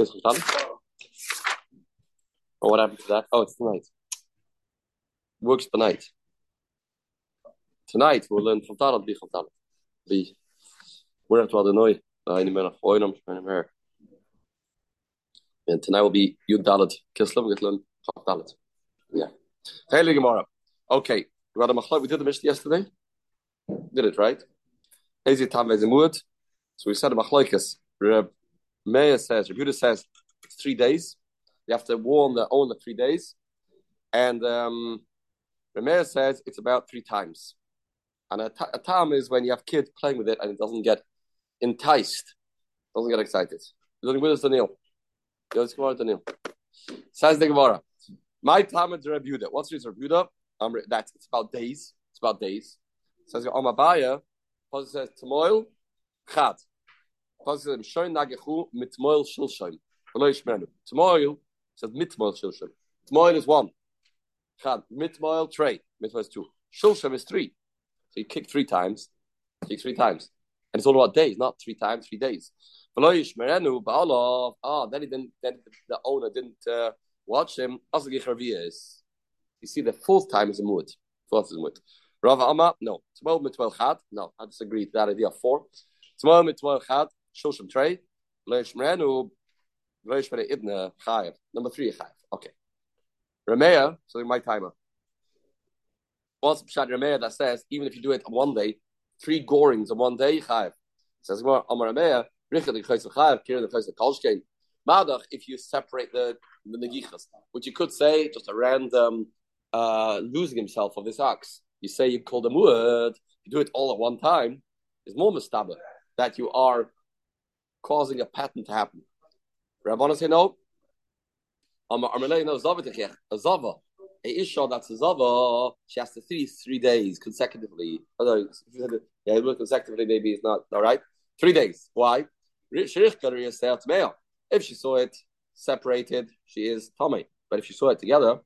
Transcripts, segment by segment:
Oh, what happened to that? Oh, it's tonight. Works tonight. Tonight we'll learn Chavdalat be Chavdalat. Be. We're at Adonai. Eine Mena Choinam Shmenim Her. And tonight will be Yud Dalet. Kislev we get learn Chavdalat. Yeah. Hey, Gemara. Okay. A machlot, we did the Mishnah yesterday. Did it right? Ezi Tam Vezimud. So we said a Machloikas. Reb Meir says, Rebuta says, it's three days. You have to warn the owner three days. And um, Remeir says it's about three times. And a, t- a time is when you have kids playing with it and it doesn't get enticed, doesn't get excited. You're with us, Daniel. Yes, Gemara, Daniel. Says the Gemara. My time is Rebuda. What's this Rebuda? Um, that's it's about days. It's about days. Says Amabaya. Pasuk says Tamoil Chad. Pasuk Shoin Nagechu Mitmoil Shilshoim. Tamoil says Mitmoil Shilshoim. Tamoil is one. Chad Mitmoil tray. Mitmoil is two. Shilshoim is three. So you kick three times. Kick three times. And it's all about days, not three times, three days. Ah, then he didn't. Then the owner didn't uh, watch him. You see, the fourth time is a mood. Fourth is a mood. Rav Amma, no. Tomorrow mitwel chad. No, I disagree with that idea. Four. Tomorrow mitwel chad. Shulshim trey. Leish merenu. Leish mere ibna chayev. Number three chayev. Okay. Rameya. So my timer. What's Pshat Rameya that says even if you do it on one day, three gorings in one day chayev. Says more Amar Rameya. Richard the chayes chayev. Kirin the chayes kolshkein. Madach, if you separate the the negichas, which you could say just a random uh, losing himself of this ox you say you call the muad, you do it all at one time, is more mustaba that you are causing a pattern to happen. Rabbanah say no. No a zava. A isha that's a zava, she has to three three days consecutively. Although yeah, consecutively maybe it's not all right. Three days. Why? If she saw it separated, she is Tommy. But if she saw it together,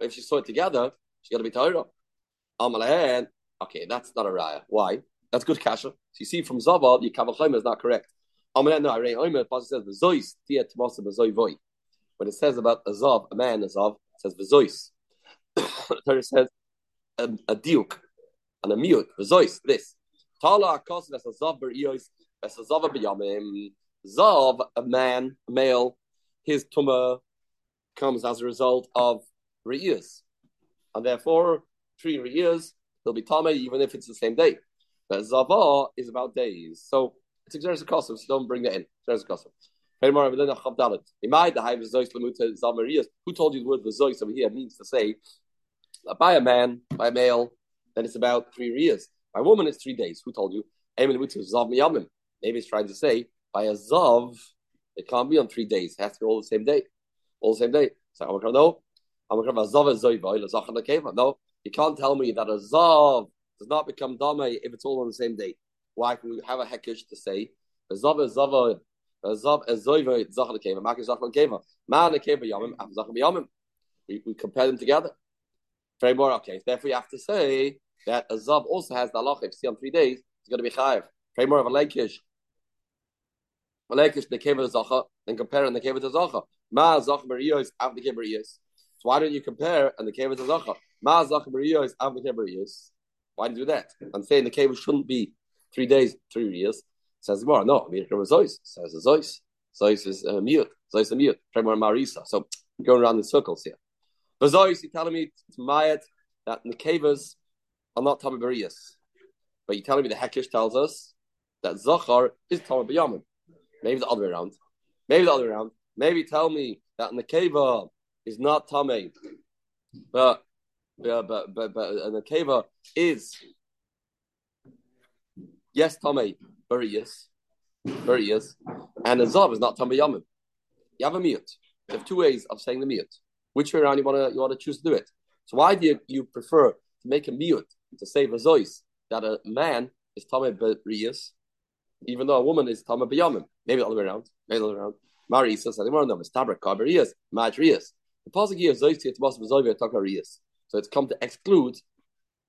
if she saw it together, she got to be Torah. Amalahen, okay, that's not a raya. Why? That's good kasha. So you see from Zaval, your Kavachim is not correct. Oh, Amalahen, no, Arei Omer, the says, V'zois, tia tmasa v'zoi. When it says about a Zav, a man, a Zav, it says V'zois. Torah says, a, a diuk, and a miut, V'zois, this. Tala akos, that's a Zav b'r'iyos, that's a Zav b'yamim. Zav, a man, a male, his tumah comes as a result of years, and therefore three years he'll be tame even if it's the same day. But zava is about days, so it's exercise custom. So don't bring that in. Exercise custom. Who told you the word zois over here means to say by a man, by a male, then it's about three years. By a woman, it's three days. Who told you? Maybe it's trying to say by a zav, it can't be on three days. It has to be all the same day. All the same day. So no, no, you can't tell me that a zav does not become dame if it's all on the same day. Why can we have a hekish to say a zav is zav a zav is zoiva zachal keva mak is zachal keva man keva yamim am zachal yamim. We we compare them together. Very more okay. Therefore, you have to say that a zav also has the halach. If you see on three days, it's going to be chayiv. More of a leikish. A leikish the keva zacha, then compare and the keva to zacha. Ma zach beriyos av the keva so why don't you compare and the cave is a zacha? Ma zacha beriyos av the cave Why do you do that? I'm saying the cave shouldn't be three days, three years. Says more. No, mean Zois says Zois. Zois is a mute. Zois is a mute. Tremor Marisa. So going around in circles here. But Zois, you're telling me it's Mayat that the caves are not Tama Berias. But you're telling me the Hekish tells us that Zachar is Tama B'Yamin. Maybe the other way around. Maybe the other way around. Maybe tell me that cave is not tame, but yeah, but but but the keva is yes tame, very yes, and the zav is not tame yamim. You have a mute. You have two ways of saying the mute. Which way around you want to you want to choose to do it? So why do you, you prefer to make a mute to say vazois that a man is tame beriyas, even though a woman is tame b'yamim? Maybe the other way around. Maybe the other way around. Mari says, I don't know, it's tabrak kaberiyas, madriyas. The pasuk here is So it's come to exclude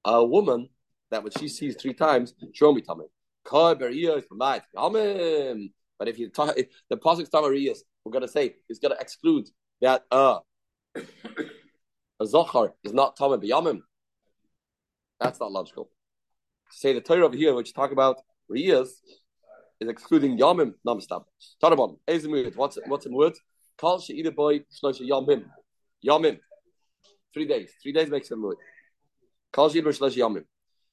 a woman that when she sees three times, show me tamim. But if you talk, if the pasuk Tamarias, we're going to say he's going to exclude that uh, a zochar is not tamar b'yamim. That's not logical. Say the Torah over here, which talk about riyas, is excluding yamim namstab. Tarabon. What's what's a word? Kal she'ida boy yamim. Yamim. Three days. Three days makes a mood. Kal she'ida shloisha yamim.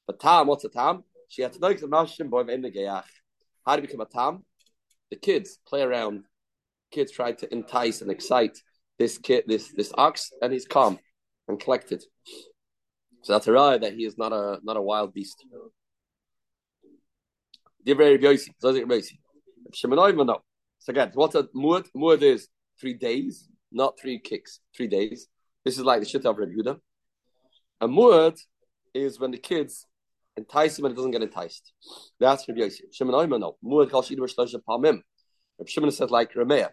But tam, what's a tam? She had to know the mashim boy in the geyach. How to become a tam? The kids play around. Kids try to entice and excite this kid, this this ox, and he's calm and collected. So that's a right that he is not a not a wild beast. Divrei Rabbi Yossi. So again, what's a muad? Muad is three days, not three kicks. Three days. This is like the shit of Rabbi Yehuda. A muad is when the kids entice him and it doesn't get enticed. That's Rabbi Yossi. Shimon Oimer no. Muad kal shidur shlosha palmim. Rabbi Shimon said like Rameh,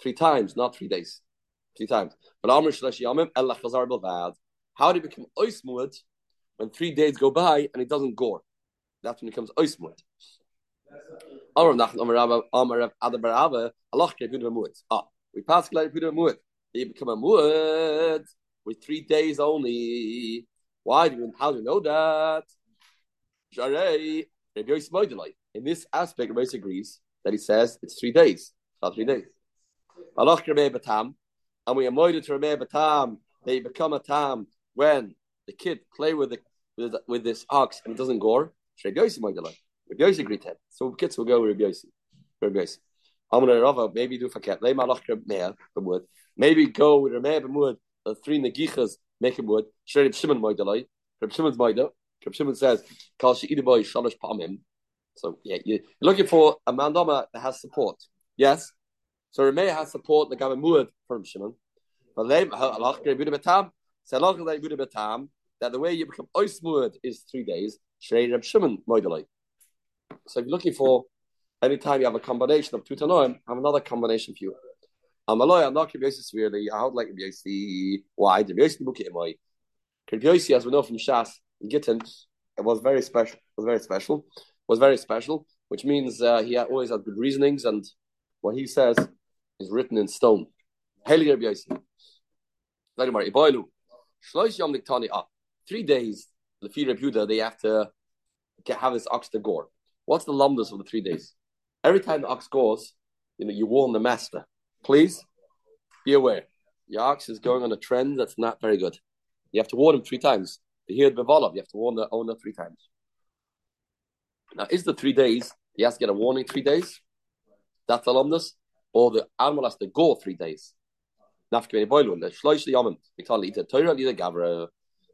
three times, not three days. Three times. But Amr shlosh yamim ella chazar belvad. How do you become ois muad when three days go by and it doesn't gore? That's when it becomes ois muad. Ah, we pass like Kevuda Muad. They become a Muad with three days only. Why do you? How do you know that? In this aspect, Rabbi agrees that he says it's three days. Not three days. And we avoid to Rabbi Batam. They become a tam when the kid play with the with, with this ox and it doesn't gore. Rabbi Yossi agreed to. So kids will go with Rabbi Yossi. Rabbi Yossi. Amr Rava, maybe do forget. Lay malach Rabbi B'mud. Maybe go with Rabbi B'mud. The three negichas make him wood. Shrei Reb Shimon Moidalai. Reb Shimon's Moida. Reb Shimon says, Kal She'ida Boy Shalosh Pamim. So yeah, you're looking for a mandama that has support. Yes. So Rabbi has support the Gavin Muad from Shimon. But they halach Rabbi Betam. Say halach Rabbi Betam that the way you become ois muad is three days. Shrei Reb Shimon Moidalai. So if you're looking for anytime you have a combination of two tanoim, have another combination for you. I'm a lawyer, I'm not Rabbi severely. I would like Rabbi Yossi. Why? Rabbi Yossi Buki Imoi. Rabbi Yossi, as we know from Shas, in Gittin, it was very special. It was very special. It was very special, which means uh, he always had good reasonings, and what he says is written in stone. Hail Rabbi Yossi. Very much. Iboilu. Shloish Yom Niktani. Ah, three days. The fear of Judah, they have to have this ox to gore. What's the lumdus of the three days? Every time the ox goes, you know, you warn the master. Please be aware. Your ox is going on a trend that's not very good. You have to warn him three times. To hear the Bevolov, you have to warn the owner three times. Now, is the three days, he has to get a warning three days? That's the lumdus? Or the animal has to go three days? To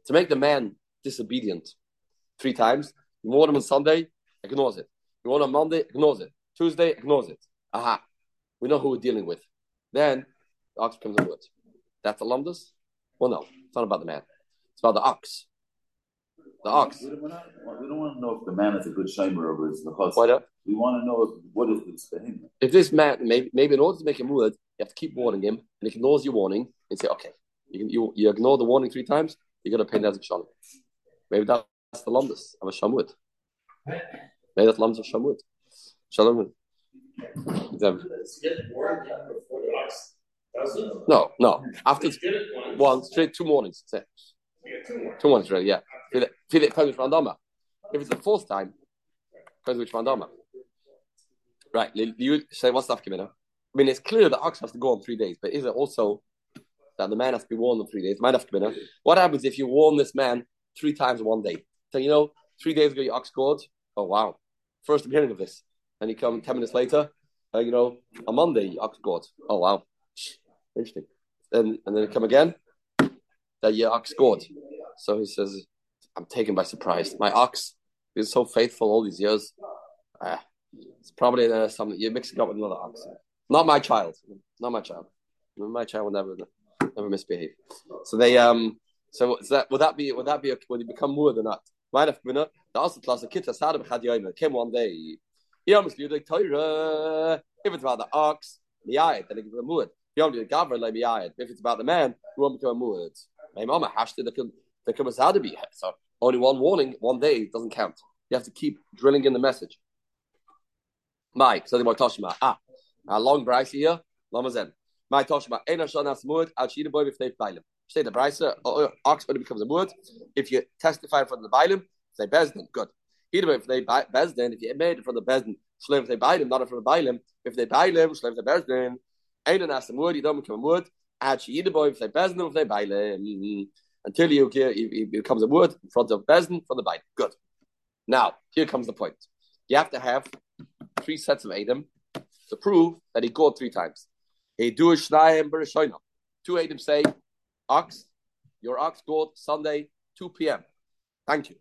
make the man disobedient three times, you warn him on Sunday, ignores it. You warn him on Monday, ignores it. Tuesday, ignores it. Aha. We know who we're dealing with. Then the ox becomes a wood. That's alumnus? Well, no. It's not about the man. It's about the ox. The ox. We don't, we don't want to know if the man is a good shamer or is the chos. Why not? We want to know if, what is this behavior. If this man, maybe, maybe in order to make him wood, you have to keep warning him, and he ignores your warning, and say, okay, you, can, you, you ignore the warning three times, you're going to pay Nezek Shalom. Maybe that's the lumdus of a shamud. Maybe that's Lams of Shamut. Shalom. No, no. After one, straight two mornings. Two mornings, really, yeah. Feel it, Randama. If it's the fourth time, depends which Randama. Right, you say what's that, Kimina? I mean, it's clear that ox has to go on three days, but is it also that the man has to be warned on three days? Man have to What happens if you warn this man three times in one day? So, you know, three days ago your ox scored. Oh, wow first I'm hearing of this. And you come 10 minutes later, uh, you know, on Monday, ox God. Oh, wow. Interesting. And, and then come again, that your ox God. So he says, I'm taken by surprise. My ox is so faithful all these years. Uh, it's probably uh, something you're mixing up with another ox. Not my child. Not my child. My child will never never misbehave. So they um so that would that be would that be a, would he become more than that? Might have been the also class of had yoim came one day. He knew the Torah. If it's about the ox, miyayit, then it can be a muad. Only the governor like miyayit. If it's about the man, you won't become a muad. My mama hashed it. The be so uh, only one warning, one day doesn't count. You have to keep drilling in the message. Mike, so the more Toshma. Ah, a long Braisa here. Lamazen. My Toshma. Ein Ashon As Mud. Al Shina Boy B'Fnei Bailim. Say the Braisa. Ox when it becomes a mud. If you testify from the Bailim, say Bezdin. Good. Either if they buy Bezdin, if you made it from the Bezdin, if they Bailim, not from the Bailim. If they buy Bailim, Shlev they Bezdin. Ein As Mud. You don't become a mud. Al Shina Boy B'Fnei Bezdin. If they Bailim. Until you, get, it becomes a word in front of Bezdin from the Bailim. Good. Now, here comes the point. You have to have three sets of Adam to prove that he got three times. He do a Shnayim Bereshoina. Two Adam say, Ox, your ox got Sunday, 2 p.m. Thank you.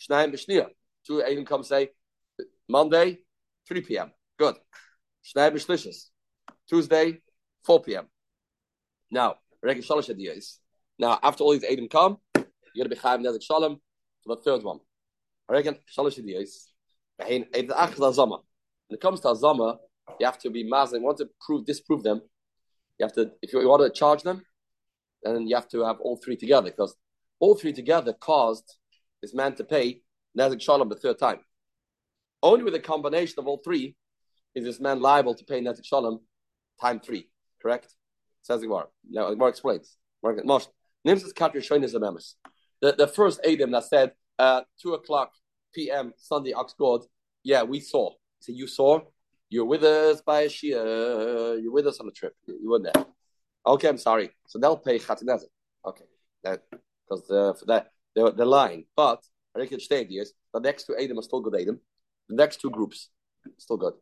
Shnayim Beshnia. Two Adam come say, Monday, 3 p.m. Good. Shnayim Beshlishis. Tuesday, 4 p.m. Now, Regen Shalosh. Now, after all these Adam come, you're to be Chaim Nezik Shalom for the third one. Regen Shalosh ideas. When it comes to Azama, you have to be mazing. Want to prove disprove them? You have to if you want to charge them, then you have to have all three together because all three together caused this man to pay Nezik Shalom the third time. Only with a combination of all three is this man liable to pay Nezik Shalom time three. Correct? Says the. Now the explains. Moshe. Nims's Katri Shoin is a. The the first Adam that said uh, two o'clock p.m. Sunday Ox God, yeah, we saw. So you saw? You're with us by a Shia. You're with us on a trip. You weren't there. Okay, I'm sorry. So they'll pay Chatinezek. Okay. Because uh, for that, they're, they're lying. But I stayed years. The next two Adam are still good Adam. The next two groups, still good.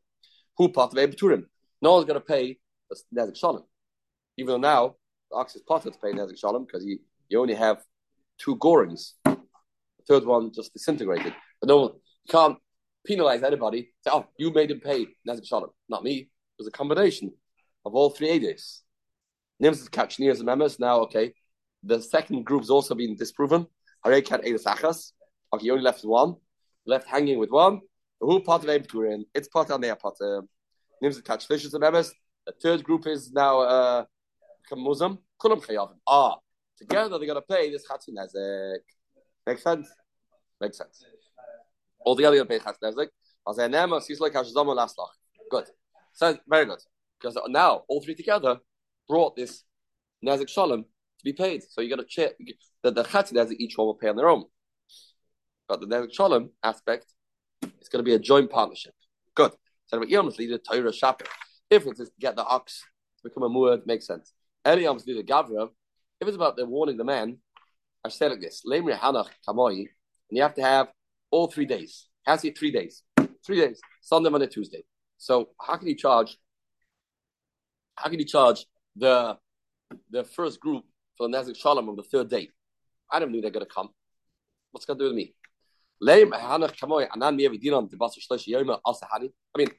Who part of Turim? No one's going to pay the Nezek Shalom. Even though now, the ox is part to pay Nezek Shalom because you, you only have two gorings. The third one just disintegrated. But no one can't penalize anybody. Say, oh, you made him pay Nezek Shalom. Not me. It was a combination of all three Ades. Nims is catch near members. Now, okay. The second group's also been disproven. Harei cat Adas Achas. Okay, you only left one. Left hanging with one. Who part of Turin? It's part on their part. Nims is catch vicious members. The third group is now uh Muslim. Kulam Chayavim. Ah, together they're gonna pay this Chatzin Nezek. Makes sense? Makes sense all the other Bechas Nezik. As I never sees like Hashzama Laslach. Good. So very good. Because now all three together brought this Nezik Shalom to be paid. So you got to check that the Chatzi Nezik each one will pay on their own. But the Nezik Shalom aspect is going to be a joint partnership. Good. So the Yom lead the Torah Shapir. If it's to get the ox to become a muad, it makes sense. Any Yom lead the Gavra. If it's about the warning the man, I said like this: Lemri Hanach Kamoi, and you have to have all three days. Has he three days? Three days. Sunday, Monday, Tuesday. So how can you charge? How can you charge the the first group for the Nazik Shalom on the third day? I don't know they're gonna come. What's gonna do with me? I mean,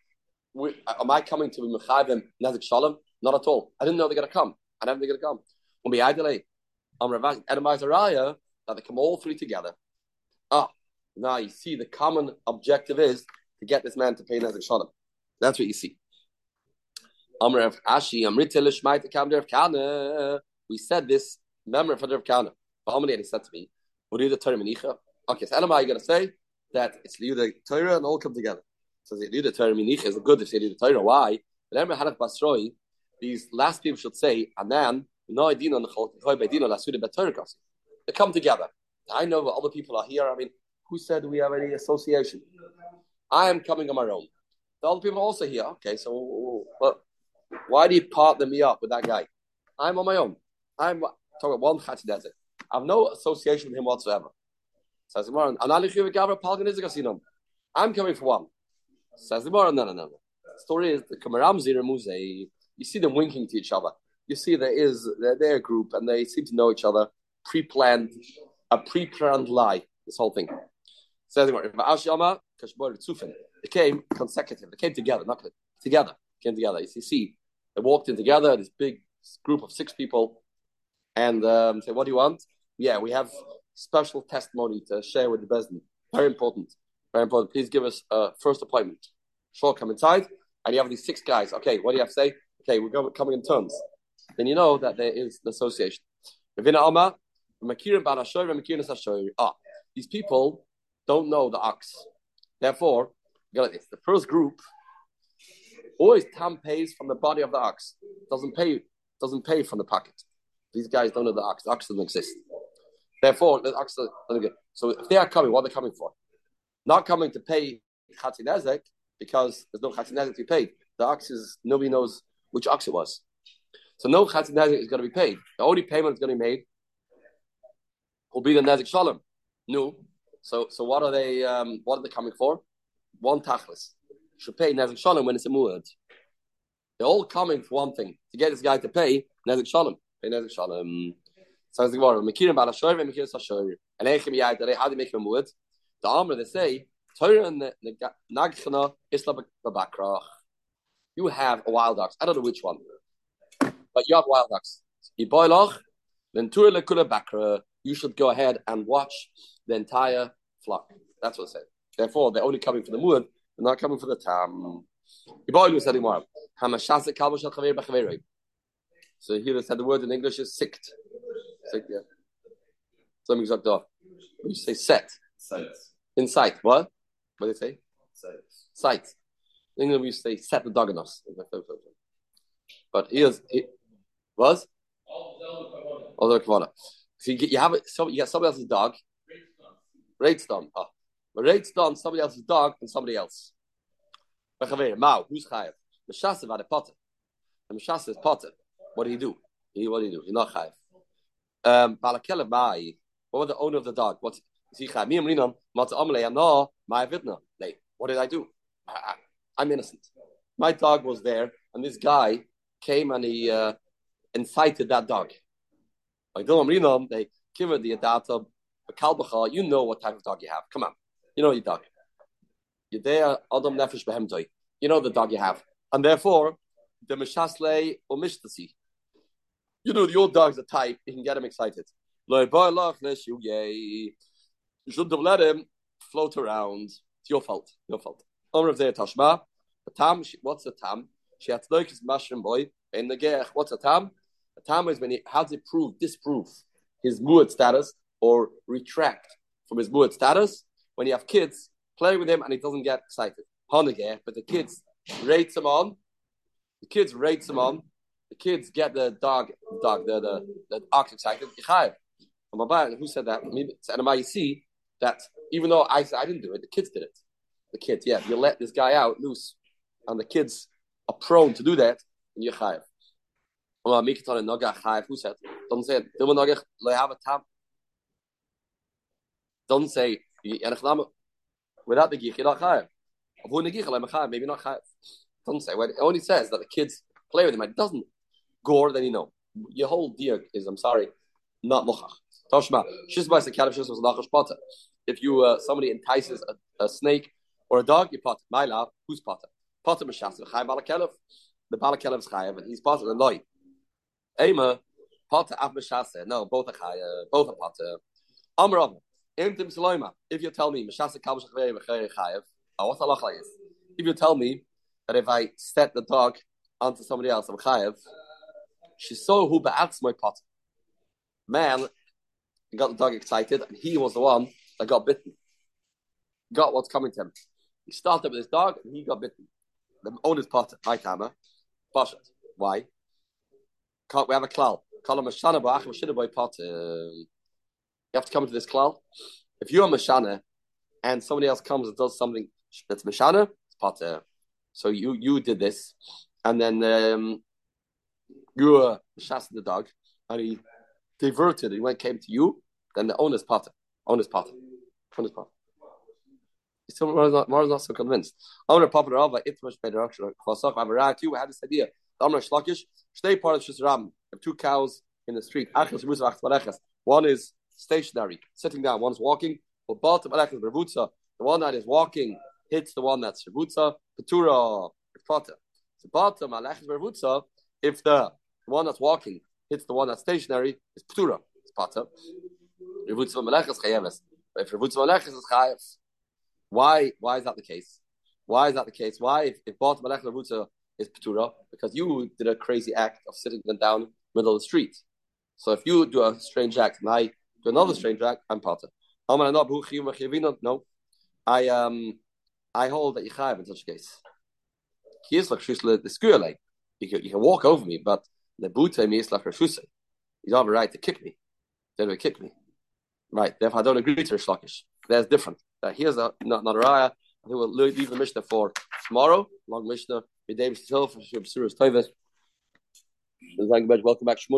we, am I coming to be Mechayim Nazik Shalom? Not at all. I didn't know they're gonna come. I know they're gonna come. When we delay, I'm Ravaz Raya that they come all three together. Ah, now you see the common objective is to get this man to pay Nezek Shalom. That's what you see. We said this memory Rav Kana. He said to me, "What do the Torah minicha?" Okay, so Elamai, you going to say that it's the Torah and all come together. So the the Torah minicha is good if the Torah. Why? These last people should say, "Anan no idina on the They come together. I know what other people are here. I mean, who said we have any association? I am coming on my own. The other people are also here. Okay, so but why do you partner me up with that guy? I'm on my own. I'm talking about one Chatzidezek. I have no association with him whatsoever. Says the Gemara, I'm coming for one. Says the Gemara, no, no, no. The story is the Kamaramzi a. You see them winking to each other. You see there is they're, a group and they seem to know each other. Pre-planned, a pre-planned lie. This whole thing. Says the It came consecutive. They came together, not together. Came together. You see, they walked in together. This big group of six people, and um, say, "What do you want?" Yeah, we have special testimony to share with the Bezdin. Very important. Very important. Please give us a first appointment. Sure, come inside. And you have these six guys. Okay, what do you have to say? Okay, we're going, coming in turns. Then you know that there is an association. Ah, these people don't know the ox. Therefore, like this. The first group Always Tam pays from the body of the ox. Doesn't pay doesn't pay from the pocket. These guys don't know the ox. The ox doesn't exist. Therefore. So if they are coming, what are they coming for? Not coming to pay chatinezek because there's no chatinezek to be paid. The ox is nobody knows which ox it was. So no chatinezek is going to be paid. The only payment that's going to be made will be the nezik shalom. No. So so what are they? Um, what are they coming for? One tachlis should pay nezik shalom when it's a muad. They're all coming for one thing to get this guy to pay nezik shalom. Pay nezik shalom. Sounds like what? Mekirim bala and mekirim. And yai do they? The armor they say Torah and the nagchana isla bakrach. You have a wild ox. I don't know which one, but you have wild ox. Iboilach, then Torah lekula bakra. You should go ahead and watch the entire flock. That's what it said. Therefore, they're only coming for the muad they're not coming for the tam. So here they said the word in English is sicked. Sick, yeah. Something exact off. You say set. Sight. In sight. What? What do they say? Sight. Sight. In England we say set the dog on us. But here's it was other kavana. So you, get, you have it. So you get somebody else's dog. Rates done. Oh. Ah. But rates done somebody else's dog and somebody else. Mao, who's chayav? Meshasa had a potter. And Meshasa is potter. What do you do? He, what do you do? He's not chayav. Um, Balakela Mai. What was the owner of the dog? What's is he chayav? Me and Rinon. Mata Amalei. No, my vidna. What did I do? I, I, am innocent. My dog was there, and this guy came and he uh, incited that dog. Like Dilma Rinon, they give her the adata. Kalbacha, you know what type of dog you have. Come on, you know your dog. You're there, Adam Nefesh Behemtoi. You know the dog you have. And therefore, the Meshasle or. You know, the old dog's a type, you can get him excited. You shouldn't have let him float around. It's your fault. Your fault. What's a tam? She had to his mushroom boy in the gech. What's a tam? A tam is when he has to prove, disprove his muad status or retract from his muad status. When you have kids, play with him and he doesn't get excited. Honegah, but the kids rates him on. The kids rates him on. The kids get the dog, the dog, the the, the ox excited. Who said that? And you see that even though I I didn't do it, the kids did it. The kids, yeah, you let this guy out loose, and the kids are prone to do that, and you're chayiv. Who said? Don't say. Don't say without the gich, you're not chayav. Maybe not chayav. Don't say. It only says that the kids play with him. It doesn't gore. Then you know your whole deal is. I'm sorry, not mochach. Toshma shisbais the kalif shisbais lachash potter. If you uh, somebody entices a, a, snake or a dog, you pot. My love, who's potter? Potter mishas chayav balakelef. The balakelef is chayav, and he's potter and loy. Ema potter af mishase. No, both are chayav. Both are potter. Amrav. If you tell me, oh, what's Allah is? If you tell me that if I set the dog onto somebody else, I'm chayev, she saw who beats my pot. Man got the dog excited, and he was the one that got bitten. Got what's coming to him. He started with his dog, and he got bitten. The owner's pot, my timer, Bashat. Why? Can't we have a klal? Call him a shana pot. Uh, you have to come to this klal. If you're a mashana and somebody else comes and does something that's mashana, it's pater. So you you did this, and then um, you were shas the dog, and he diverted. He went came to you. Then the owner's pater. Owner's pater. Owner's pater. Still, Mara's not, Mara's not so convinced. Owner Papa Rava, Itmash Pederaksha, Kvasach, Avarak, you had this idea. Amr Shlakish, stay part of Shizram. Have two cows in the street. One is stationary, sitting down. One's walking. But bottom the one that is walking hits the one that's revutza. Petura alechis If the one that's walking hits the one that's stationary, it's petura. It's pata. Chayeves. If revutza malechis is chayev, why? Why is that the case? Why is that the case? Why, if, if bottom alechis revutza is petura, because you did a crazy act of sitting them down middle of the street. So if you do a strange act and I do another strange act, I'm potter. No, I um, I hold that you chayav in such a case. The you can walk over me, but the boot me is like shusle. He's right to kick me. Then he kick me. Right. Therefore, I don't agree to Shlakish. That's different. Uh, here's a not, not a raya. I think we'll leave the Mishnah for tomorrow. Long Mishnah. Welcome back, Shmuel.